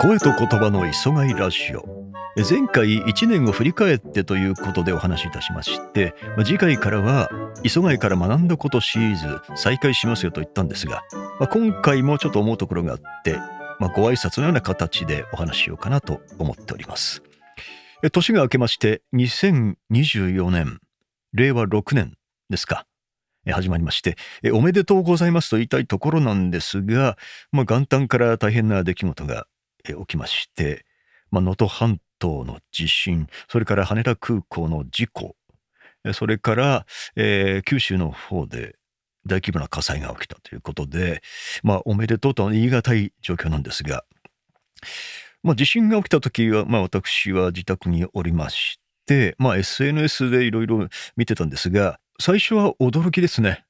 声と言葉の磯貝ラジオ。前回1年を振り返ってということでお話しいたしまして次回からは磯貝から学んだことシリーズ再開しますよと言ったんですがま今回もちょっと思うところがあってまあ、ご挨拶のような形でお話しようかなと思っております。年が明けまして2024年。令和6年ですか。始まりましておめでとうございますと言いたいところなんですが、まあ、元旦から大変な出来事が起きまして能登、半島の地震それから羽田空港の事故それから、えー、九州の方で大規模な火災が起きたということで、まあ、おめでとうとは言い難い状況なんですが、まあ、地震が起きた時は、まあ、私は自宅におりまして、まあ、SNS でいろいろ見てたんですが、最初は驚きですね。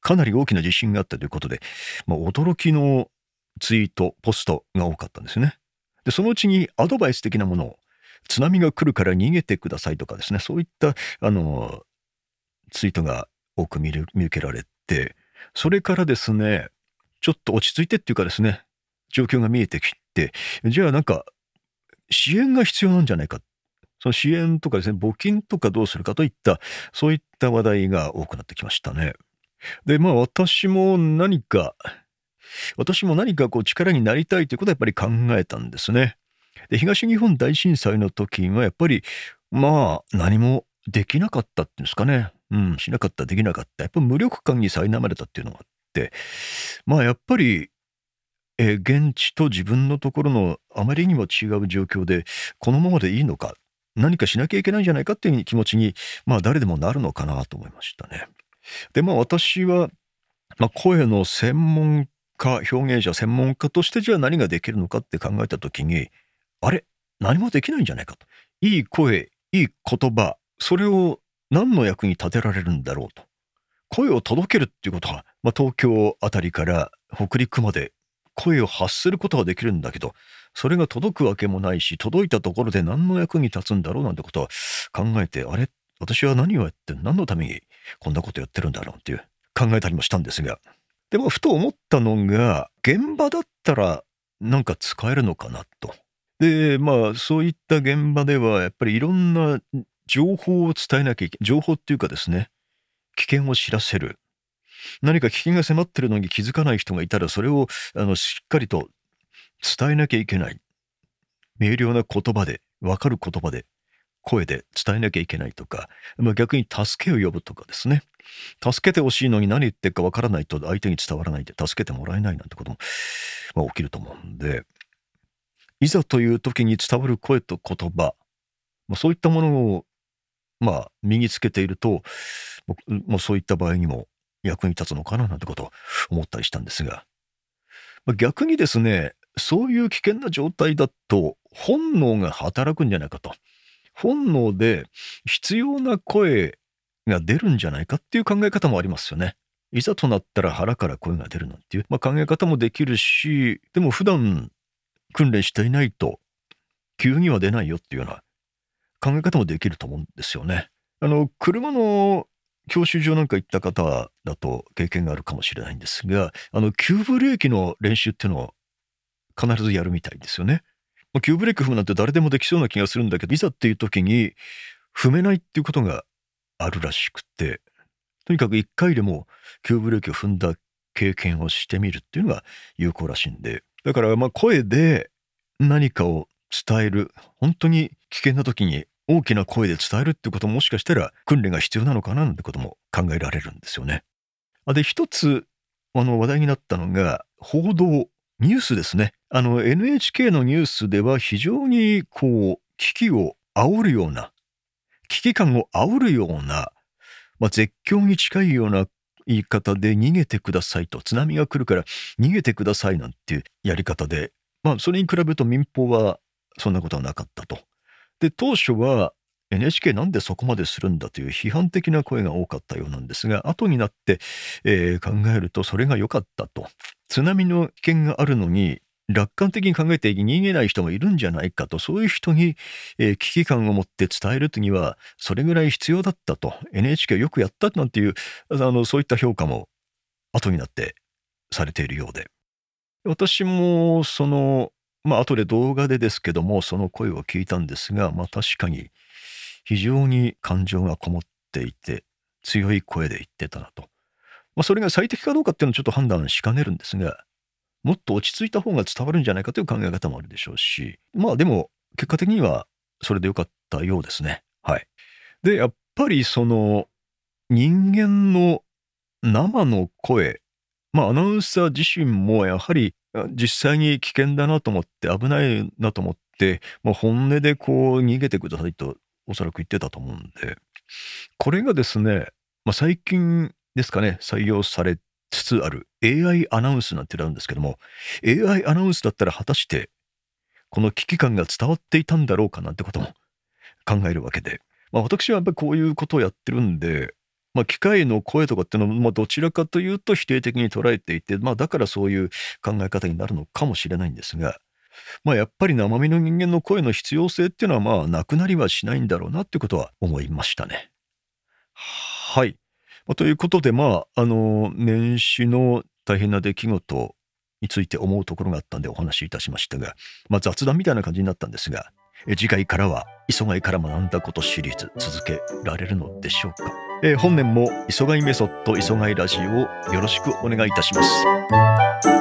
かなり大きな地震があったということで、まあ、驚きのツイート、ポストが多かったんですね。で、そのうちにアドバイス的なものを、津波が来るから逃げてくださいとかですね、そういった、あの、ツイートが多く見る見受けられて、それからですね、ちょっと落ち着いてっていうかですね、状況が見えてきて、じゃあなんか、支援が必要なんじゃないか。その支援とかですね、募金とかどうするかといった、そういった話題が多くなってきましたね。で、まあ私も何か、私も何かこう力になりたいということはやっぱり考えたんですね。で、東日本大震災の時はやっぱり、まあ何もできなかったっていうんですかね。うん、しなかった、できなかった。やっぱ無力感に苛まれたっていうのがあって、まあやっぱり、え、現地と自分のところのあまりにも違う状況で、このままでいいのか、何かしなきゃいけないんじゃないかっていう気持ちに、まあ誰でもなるのかなと思いましたね。で、まあ私は、まあ、声の専門家、表現者専門家としてじゃあ何ができるのかって考えた時に、あれ？何もできないんじゃないかと。いい声、いい言葉、それを何の役に立てられるんだろうと。声を届けるっていうことは、まあ、東京あたりから北陸まで声を発することはできるんだけど、それが届くわけもないし、届いたところで何の役に立つんだろうなんてことは考えて、あれ？私は何をやって何のためにこんなことやってるんだろうっていう考えたりもしたんですが。でもふと思ったのが、現場だったらなんか使えるのかなと。で、まあそういった現場ではやっぱりいろんな情報を伝えなきゃいけない情報っていうかですね、危険を知らせる。何か危険が迫ってるのに気づかない人がいたら、それをあのしっかりと伝えなきゃいけない。明瞭な言葉で、わかる言葉で、声で伝えなきゃいけないとか、まあ、逆に助けを呼ぶとかですね。助けてほしいのに何言ってるかわからないと相手に伝わらないで助けてもらえないなんてことも、まあ、起きると思うんで、いざという時に伝わる声と言葉、まあ、そういったものをまあ、身につけていると、もうそういった場合にも役に立つのかななんてことを思ったりしたんですが、まあ、逆にですね、そういう危険な状態だと本能が働くんじゃないかと。本能で必要な声が出るんじゃないかっていう考え方もありますよね。いざとなったら腹から声が出るなんていう、まあ、考え方もできるし、でも普段訓練していないと急には出ないよっていうような考え方もできると思うんですよね。あの、車の教習所なんか行った方だと経験があるかもしれないんですが、あの、急ブレーキの練習っていうのを必ずやるみたいですよね。急ブレーキ踏むなんて誰でもできそうな気がするんだけど、いざっていう時に踏めないっていうことがあるらしくて、とにかく一回でも急ブレーキを踏んだ経験をしてみるっていうのが有効らしいんで、だからまあ声で何かを伝える、本当に危険な時に大きな声で伝えるってことももしかしたら訓練が必要なのかななんてことも考えられるんですよね。で、一つ、あの、話題になったのが、報道、ニュースですね。あの、NHK のニュースでは非常に、こう、危機を煽るような、危機感を煽るような、まあ、絶叫に近いような言い方で逃げてくださいと、津波が来るから逃げてくださいなんていうやり方で、まあ、それに比べると民放はそんなことはなかったと。で、当初は NHK なんでそこまでするんだという批判的な声が多かったようなんですが、後になって、えー、考えるとそれが良かったと。津波の危険があるのに、楽観的に考えて逃げない人もいるんじゃないかと、そういう人に、えー、危機感を持って伝えるには、それぐらい必要だったと、NHK よくやったなんていう、あの、そういった評価も後になってされているようで。私もその、まあ後で動画でですけども、その声を聞いたんですが、まあ確かに非常に感情がこもっていて、強い声で言ってたなと。まあそれが最適かどうかっていうのはちょっと判断しかねるんですが、もっと落ち着いた方が伝わるんじゃないかという考え方もあるでしょうし、まあでも結果的にはそれでよかったようですね。はい。で、やっぱりその人間の生の声、まあアナウンサー自身もやはり実際に危険だなと思って危ないなと思って、まあ、本音でこう逃げてくださいとおそらく言ってたと思うんで、これがですね、まあ、最近ですかね、採用されつつある AI アナウンスなんてあるんですけども、AI アナウンスだったら果たしてこの危機感が伝わっていたんだろうかなんてことも考えるわけで、まあ、私はやっぱりこういうことをやってるんで、まあ、機械の声とかっていうのは、まあ、どちらかというと否定的に捉えていて、まあ、だからそういう考え方になるのかもしれないんですが、まあ、やっぱり生身の人間の声の必要性っていうのは、まあ、なくなりはしないんだろうなってことは思いましたね。はい。まあ、ということで、まあ、あの、年始の大変な出来事について思うところがあったんでお話しいたしましたが、まあ、雑談みたいな感じになったんですが、次回からは磯貝から学んだことシリーズ続けられるのでしょうか、えー、本年も磯貝メソッド磯貝ラジオをよろしくお願いいたします。